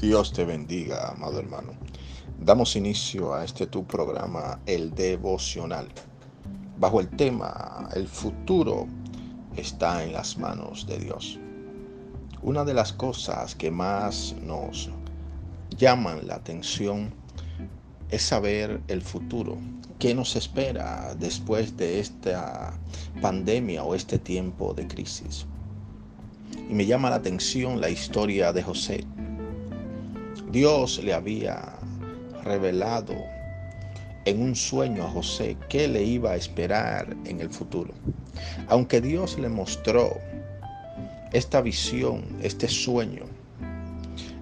Dios te bendiga, amado hermano. Damos inicio a este tu programa, el devocional, bajo el tema El futuro está en las manos de Dios. Una de las cosas que más nos llaman la atención es saber el futuro, qué nos espera después de esta pandemia o este tiempo de crisis. Y me llama la atención la historia de José Dios le había revelado en un sueño a José qué le iba a esperar en el futuro. Aunque Dios le mostró esta visión, este sueño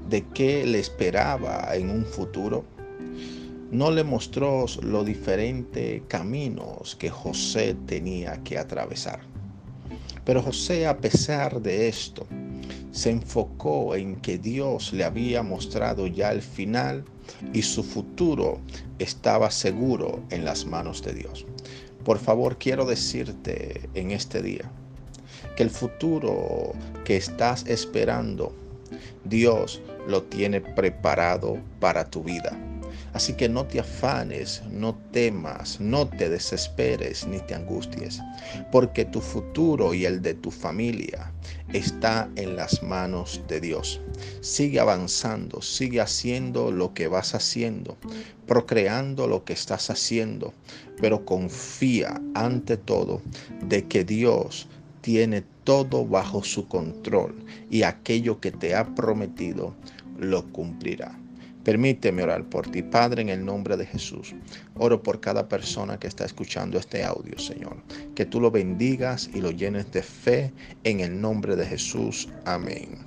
de qué le esperaba en un futuro, no le mostró los diferentes caminos que José tenía que atravesar. Pero José, a pesar de esto, se enfocó en que Dios le había mostrado ya el final y su futuro estaba seguro en las manos de Dios. Por favor, quiero decirte en este día que el futuro que estás esperando, Dios lo tiene preparado para tu vida. Así que no te afanes, no temas, no te desesperes ni te angusties, porque tu futuro y el de tu familia está en las manos de Dios. Sigue avanzando, sigue haciendo lo que vas haciendo, procreando lo que estás haciendo, pero confía ante todo de que Dios tiene todo bajo su control y aquello que te ha prometido lo cumplirá. Permíteme orar por ti, Padre, en el nombre de Jesús. Oro por cada persona que está escuchando este audio, Señor. Que tú lo bendigas y lo llenes de fe en el nombre de Jesús. Amén.